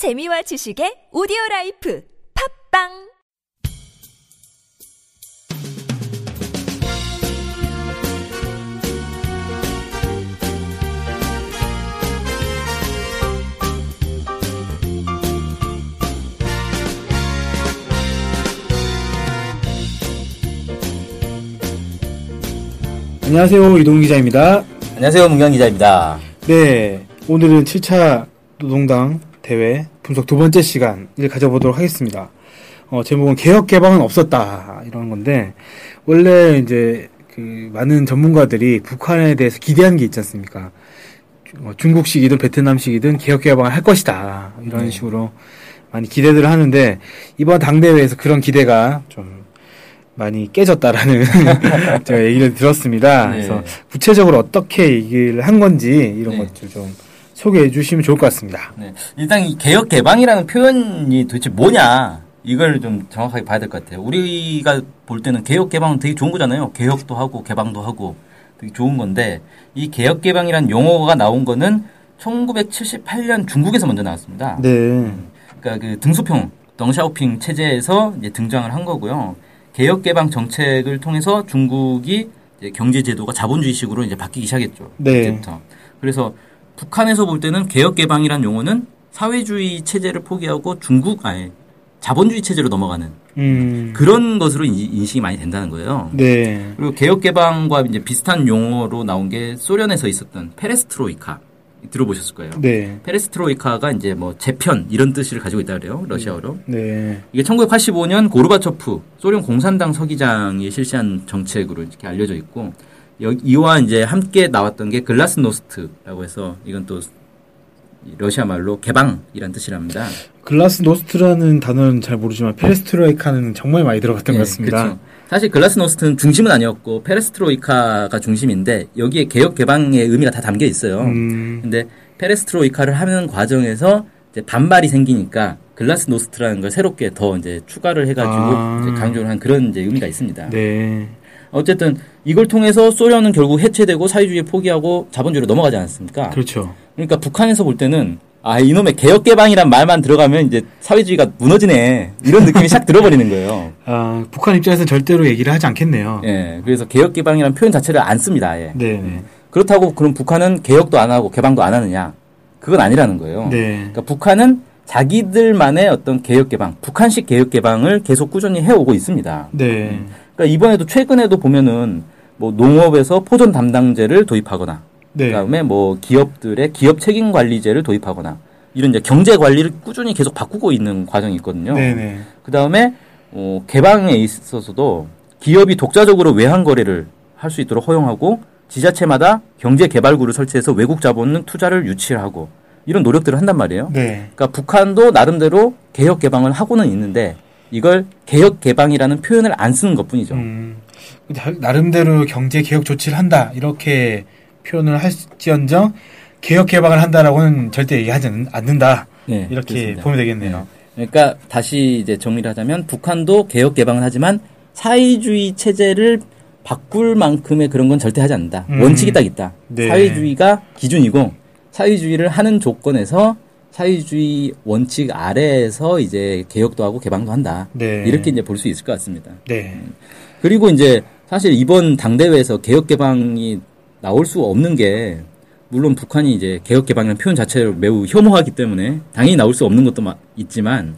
재미와 지식의 오디오 라이프 팝빵 안녕하세요. 이동 기자입니다. 안녕하세요. 문경 기자입니다. 네. 오늘은 7차 노동당 대회 분석 두 번째 시간을 가져보도록 하겠습니다. 어, 제목은 개혁 개방은 없었다. 이런 건데, 원래 이제 그 많은 전문가들이 북한에 대해서 기대한 게 있지 않습니까? 어, 중국식이든 베트남식이든 개혁 개방을 할 것이다. 이런 네. 식으로 많이 기대들을 하는데, 이번 당대회에서 그런 기대가 좀 많이 깨졌다라는 제가 얘기를 들었습니다. 네. 그래서 구체적으로 어떻게 얘기를 한 건지 이런 네. 것들 좀 소개해 주시면 좋을 것 같습니다. 네. 일단 이 개혁 개방이라는 표현이 도대체 뭐냐 이걸 좀 정확하게 봐야 될 것 같아요. 우리가 볼 때는 개혁 개방은 되게 좋은 거잖아요. 개혁도 하고 개방도 하고 되게 좋은 건데 이 개혁 개방이라는 용어가 나온 거는 1978년 중국에서 먼저 나왔습니다. 네. 그러니까 그 등소평 덩샤오핑 체제에서 등장을 한 거고요. 개혁 개방 정책을 통해서 중국이 경제 제도가 자본주의식으로 이제 바뀌기 시작했죠. 네. 그때부터. 그래서 북한에서 볼 때는 개혁 개방이라는 용어는 사회주의 체제를 포기하고 중국 아예 자본주의 체제로 넘어가는 음. 그런 것으로 인- 인식이 많이 된다는 거예요. 네. 그리고 개혁 개방과 이제 비슷한 용어로 나온 게 소련에서 있었던 페레스트로이카 들어보셨을 거예요. 네. 페레스트로이카가 이제 뭐 재편 이런 뜻을 가지고 있다 그래요. 러시아어로. 네. 이게 1985년 고르바초프 소련 공산당 서기장이 실시한 정책으로 이렇게 알려져 있고 여- 이와 이제 함께 나왔던 게 글라스노스트라고 해서 이건 또 러시아 말로 개방이란 뜻이랍니다. 글라스노스트라는 단어는 잘 모르지만 페레스트로이카는 정말 많이 들어갔던 것 네, 같습니다. 그쵸. 사실 글라스노스트는 중심은 아니었고 페레스트로이카가 중심인데 여기에 개혁 개방의 의미가 다 담겨 있어요. 음. 근데 페레스트로이카를 하는 과정에서 반발이 생기니까 글라스노스트라는 걸 새롭게 더 이제 추가를 해가지고 아. 강조를 한 그런 이제 의미가 있습니다. 네. 어쨌든 이걸 통해서 소련은 결국 해체되고 사회주의 포기하고 자본주의로 넘어가지 않았습니까? 그렇죠. 그러니까 북한에서 볼 때는 아 이놈의 개혁 개방이란 말만 들어가면 이제 사회주의가 무너지네 이런 느낌이 싹 들어버리는 거예요. 아, 북한 입장에서는 절대로 얘기를 하지 않겠네요. 예, 그래서 개혁 개방이라는 표현 자체를 안 씁니다. 아예. 네. 네. 그렇다고 그럼 북한은 개혁도 안 하고 개방도 안 하느냐? 그건 아니라는 거예요. 네. 그러니까 북한은 자기들만의 어떤 개혁 개방, 북한식 개혁 개방을 계속 꾸준히 해오고 있습니다. 네. 그러니까 이번에도 최근에도 보면은 뭐 농업에서 포전 담당제를 도입하거나, 네. 그다음에 뭐 기업들의 기업 책임 관리제를 도입하거나 이런 이제 경제 관리를 꾸준히 계속 바꾸고 있는 과정이 있거든요. 네. 네. 그다음에 어, 개방에 있어서도 기업이 독자적으로 외환 거래를 할 수 있도록 허용하고 지자체마다 경제 개발구를 설치해서 외국 자본 투자를 유치하고 이런 노력들을 한단 말이에요. 네. 그러니까 북한도 나름대로 개혁 개방을 하고는 있는데 이걸 개혁 개방이라는 표현을 안 쓰는 것뿐이죠. 음. 나- 나름대로 경제 개혁 조치를 한다. 이렇게 표현을 할지언정 개혁 개방을 한다라고는 절대 얘기하지 않- 않는다. 네, 이렇게 그렇습니다. 보면 되겠네요. 그러니까 다시 이제 정리를 하자면 북한도 개혁 개방을 하지만 사회주의 체제를 바꿀 만큼의 그런 건 절대 하지 않는다. 음. 원칙이 딱 있다. 네. 사회주의가 기준이고 사회주의를 하는 조건에서 사회주의 원칙 아래에서 이제 개혁도 하고 개방도 한다. 네. 이렇게 이제 볼 수 있을 것 같습니다. 네. 그리고 이제 사실 이번 당대회에서 개혁 개방이 나올 수 없는 게 물론 북한이 이제 개혁 개방이라는 표현 자체를 매우 혐오하기 때문에 당연히 나올 수 없는 것도 마- 있지만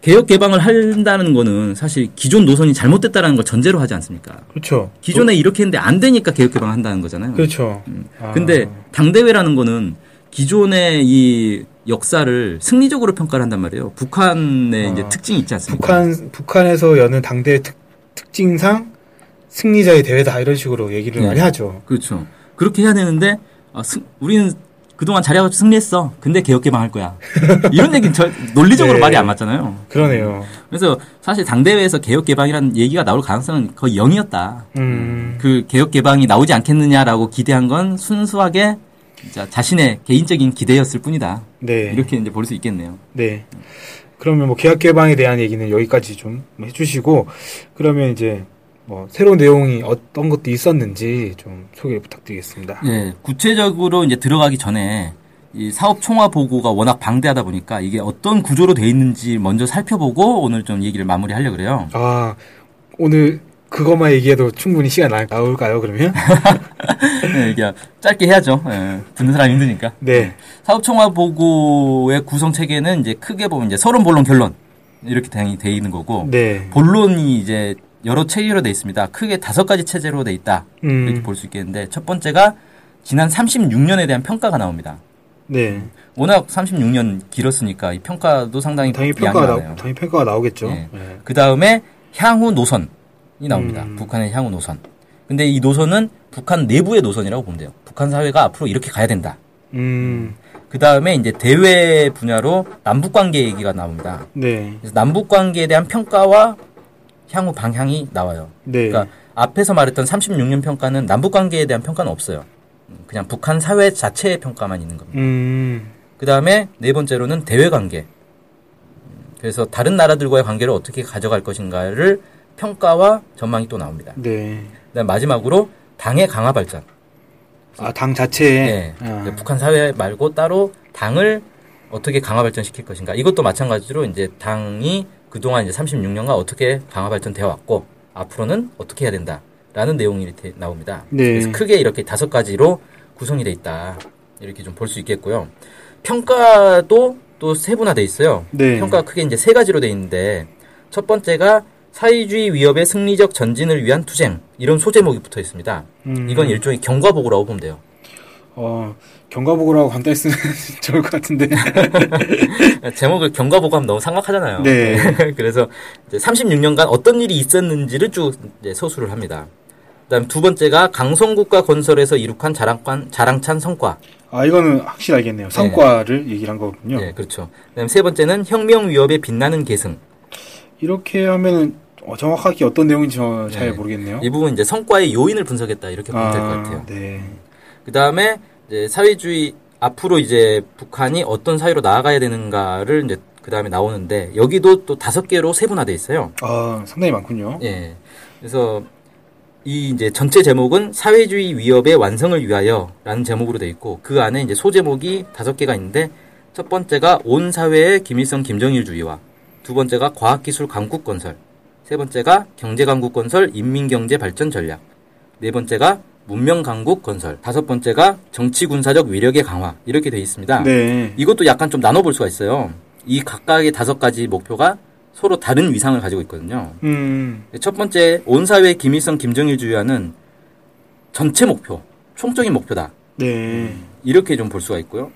개혁 개방을 한다는 거는 사실 기존 노선이 잘못됐다라는 걸 전제로 하지 않습니까? 그렇죠. 기존에 이렇게 했는데 안 되니까 개혁 개방을 한다는 거잖아요. 그렇죠. 아. 근데 당대회라는 거는 기존의 이 역사를 승리적으로 평가를 한단 말이에요. 북한의 이제 아, 특징이 있지 않습니까? 북한 북한에서 여는 당대 특, 특징상 승리자의 대회다 이런 식으로 얘기를 네. 많이 하죠. 그렇죠. 그렇게 해야 되는데 아, 승- 우리는 그동안 잘해가지고 승리했어. 근데 개혁 개방할 거야. 이런 얘기는 저, 논리적으로 네. 말이 안 맞잖아요. 그러네요. 그래서 사실 당대회에서 개혁 개방이라는 얘기가 나올 가능성은 거의 0이었다. 음. 그 개혁 개방이 나오지 않겠느냐라고 기대한 건 순수하게 진짜 자신의 개인적인 기대였을 뿐이다. 네. 이렇게 이제 볼 수 있겠네요. 네. 그러면 뭐 계약 개방에 대한 얘기는 여기까지 좀 해주시고 그러면 이제 뭐 새로운 내용이 어떤 것도 있었는지 좀 소개 부탁드리겠습니다. 네, 구체적으로 이제 들어가기 전에 이 사업 총화 보고가 워낙 방대하다 보니까 이게 어떤 구조로 돼 있는지 먼저 살펴보고 오늘 좀 얘기를 마무리하려 그래요. 아, 오늘 그것만 얘기해도 충분히 시간 나, 나올까요, 그러면? 네, 이게 짧게 해야죠. 예, 듣는 사람이 힘드니까. 네. 사업 총화 보고의 구성 체계는 이제 크게 보면 이제 서론 본론 결론 이렇게 돼, 돼 있는 거고 네. 본론이 이제 여러 체계로 돼 있습니다. 크게 다섯 가지 체제로 돼 있다 음. 이렇게 볼 수 있겠는데 첫 번째가 지난 36년에 대한 평가가 나옵니다. 네. 워낙 36년 길었으니까 이 평가도 상당히 당연히 평가가. 나, 당연히 평가가 나오겠죠. 예. 네. 그 다음에 향후 노선이 나옵니다. 음. 북한의 향후 노선. 근데 이 노선은 북한 내부의 노선이라고 보면 돼요. 북한 사회가 앞으로 이렇게 가야 된다. 음, 그 다음에 이제 대외 분야로 남북 관계 얘기가 나옵니다. 네. 그래서 남북 관계에 대한 평가와 향후 방향이 나와요. 네. 그러니까 앞에서 말했던 36년 평가는 남북 관계에 대한 평가는 없어요. 그냥 북한 사회 자체의 평가만 있는 겁니다. 음, 그 다음에 네 번째로는 대외 관계. 그래서 다른 나라들과의 관계를 어떻게 가져갈 것인가를 평가와 전망이 또 나옵니다. 네. 그다음 마지막으로 당의 강화 발전. 아, 당 자체에. 네. 아, 그 북한 사회 말고 따로 당을 어떻게 강화 발전시킬 것인가. 이것도 마찬가지로 이제 당이 그동안 이제 36년간 어떻게 강화 발전되어 왔고 앞으로는 어떻게 해야 된다라는 내용이 이렇게 나옵니다. 네. 그래서 크게 이렇게 다섯 가지로 구성이 돼 있다. 이렇게 좀 볼 수 있겠고요. 평가도 또 세분화돼 있어요. 네. 평가가 크게 이제 세 가지로 돼 있는데 첫 번째가 사회주의 위협의 승리적 전진을 위한 투쟁 이런 소제목이 붙어 있습니다. 음. 이건 일종의 경과보고라고 보면 돼요. 어, 경과보고라고 간단히 쓰면 좋을 것 같은데. 제목을 경과보고 하면 너무 상막하잖아요. 네. 그래서 이제 36년간 어떤 일이 있었는지를 쭉 서술을 합니다. 그다음 두 번째가 강성국가 건설에서 이룩한 자랑관, 자랑찬 성과. 아, 이거는 확실히 알겠네요. 성과를 얘기를 한 거군요. 네, 그렇죠. 그다음 세 번째는 혁명 위협에 빛나는 계승. 이렇게 하면은 어, 정확하게 어떤 내용인지 저잘 네. 모르겠네요. 이 부분 이제 성과의 요인을 분석했다 이렇게 보면 될것 같아요. 네. 그 다음에 이제 사회주의 앞으로 이제 북한이 어떤 사회로 나아가야 되는가를 이제 그 다음에 나오는데 여기도 또 다섯 개로 세분화돼 있어요. 아, 상당히 많군요. 예. 그래서 이 이제 전체 제목은 사회주의 위협의 완성을 위하여라는 제목으로 돼 있고 그 안에 이제 소제목이 다섯 개가 있는데 첫 번째가 온 사회의 김일성 김정일주의와 두 번째가 과학기술 강국 건설, 세 번째가 경제 강국 건설 인민경제 발전 전략, 네 번째가 문명 강국 건설, 다섯 번째가 정치 군사적 위력의 강화 이렇게 돼 있습니다. 네. 이것도 약간 좀 나눠볼 수가 있어요. 이 각각의 다섯 가지 목표가 서로 다른 위상을 가지고 있거든요. 음, 첫 번째 온 사회 김일성 김정일 주의와는 전체 목표, 총적인 목표다. 네. 이렇게 좀 볼 수가 있고요.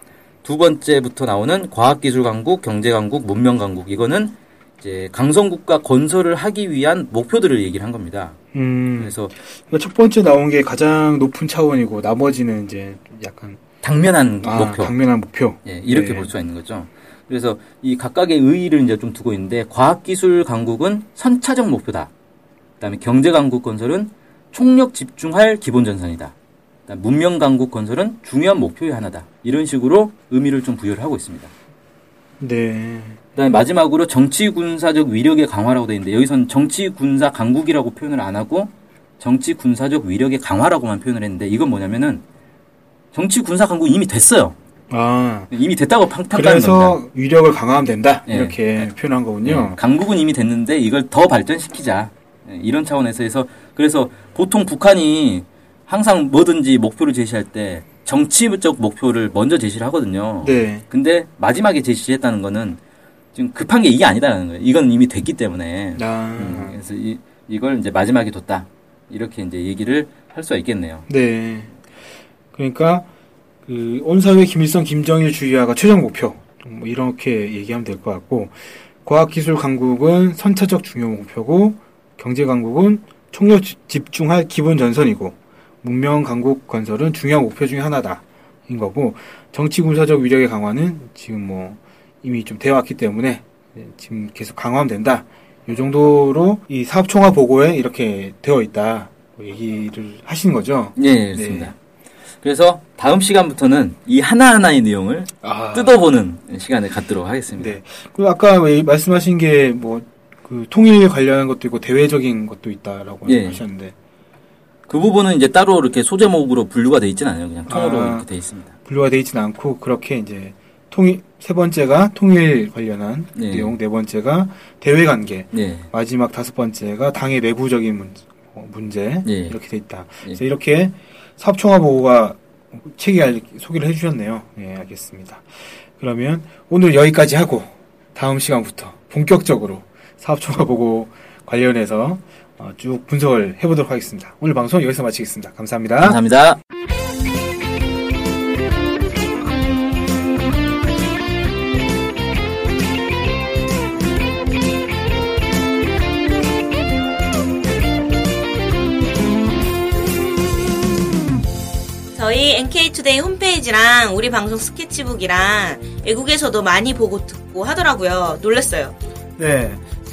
두 번째부터 나오는 과학기술 강국, 경제 강국, 문명 강국 이거는 이제 강성국가 건설을 하기 위한 목표들을 얘기를 한 겁니다. 음. 그래서 그러니까 첫 번째 나온 게 가장 높은 차원이고 나머지는 이제 약간 당면한 아, 목표, 당면한 목표. 예, 이렇게 네. 볼 수가 있는 거죠. 그래서 이 각각의 의의를 이제 좀 두고 있는데 과학기술 강국은 선차적 목표다. 그다음에 경제 강국 건설은 총력 집중할 기본 전선이다. 문명 강국 건설은 중요한 목표의 하나다. 이런 식으로 의미를 좀 부여를 하고 있습니다. 네. 그다음에 마지막으로 정치 군사적 위력의 강화라고 되어 있는데 여기서는 정치 군사 강국이라고 표현을 안 하고 정치 군사적 위력의 강화라고만 표현을 했는데 이건 뭐냐면은 정치 군사 강국 이미 됐어요. 아, 이미 됐다고 평- 평가하는 겁니다. 그래서 위력을 강화하면 된다. 예. 이렇게 표현한 거군요. 네, 강국은 이미 됐는데 이걸 더 발전시키자. 네, 이런 차원에서 해서 그래서 보통 북한이 항상 뭐든지 목표를 제시할 때 정치적 목표를 먼저 제시를 하거든요. 네. 근데 마지막에 제시했다는 거는 지금 급한 게 이게 아니다라는 거예요. 이건 이미 됐기 때문에. 아, 음, 그래서 이, 이걸 이제 마지막에 뒀다. 이렇게 이제 얘기를 할 수가 있겠네요. 네. 그러니까 그 온 사회 김일성 김정일 주의화가 최종 목표. 뭐 이렇게 얘기하면 될 것 같고 과학기술 강국은 선차적 중요 목표고 경제 강국은 총력 지- 집중할 기본 전선이고 문명 강국 건설은 중요한 목표 중에 하나다. 인 거고 정치 군사적 위력의 강화는 지금 뭐 이미 좀 되어 왔기 때문에 네, 지금 계속 강화하면 된다. 이 정도로 이 사업 총화 보고에 이렇게 되어 있다. 뭐 얘기를 하시는 거죠. 예, 그렇습니다. 그래서 다음 시간부터는 이 하나하나의 내용을 아, 뜯어보는 시간을 갖도록 하겠습니다. 네. 그리고 아까 왜 말씀하신 게 뭐 그 통일 관련한 것도 있고 대외적인 것도 있다라고 예. 하셨는데 그 부분은 이제 따로 이렇게 소제목으로 분류가 돼 있진 않아요. 그냥 통으로 아. 이렇게 돼 있습니다. 분류가 되어 있지는 않고 그렇게 이제 통일 세 번째가 통일 관련한 네. 내용, 네 번째가 대외 관계, 네. 마지막 다섯 번째가 당의 내부적인 문, 어, 문제 예. 이렇게 돼 있다. 예. 그래서 이렇게 사업총화 보고가 책이 알- 소개를 해주셨네요. 예, 알겠습니다. 그러면 오늘 여기까지 하고 다음 시간부터 본격적으로 사업총화 보고 관련해서 어, 쭉 분석을 해보도록 하겠습니다. 오늘 방송 여기서 마치겠습니다. 감사합니다. 감사합니다. 저희 NK투데이 홈페이지랑 우리 방송 스케치북이랑 외국에서도 많이 보고 듣고 하더라고요. 놀랐어요. 네,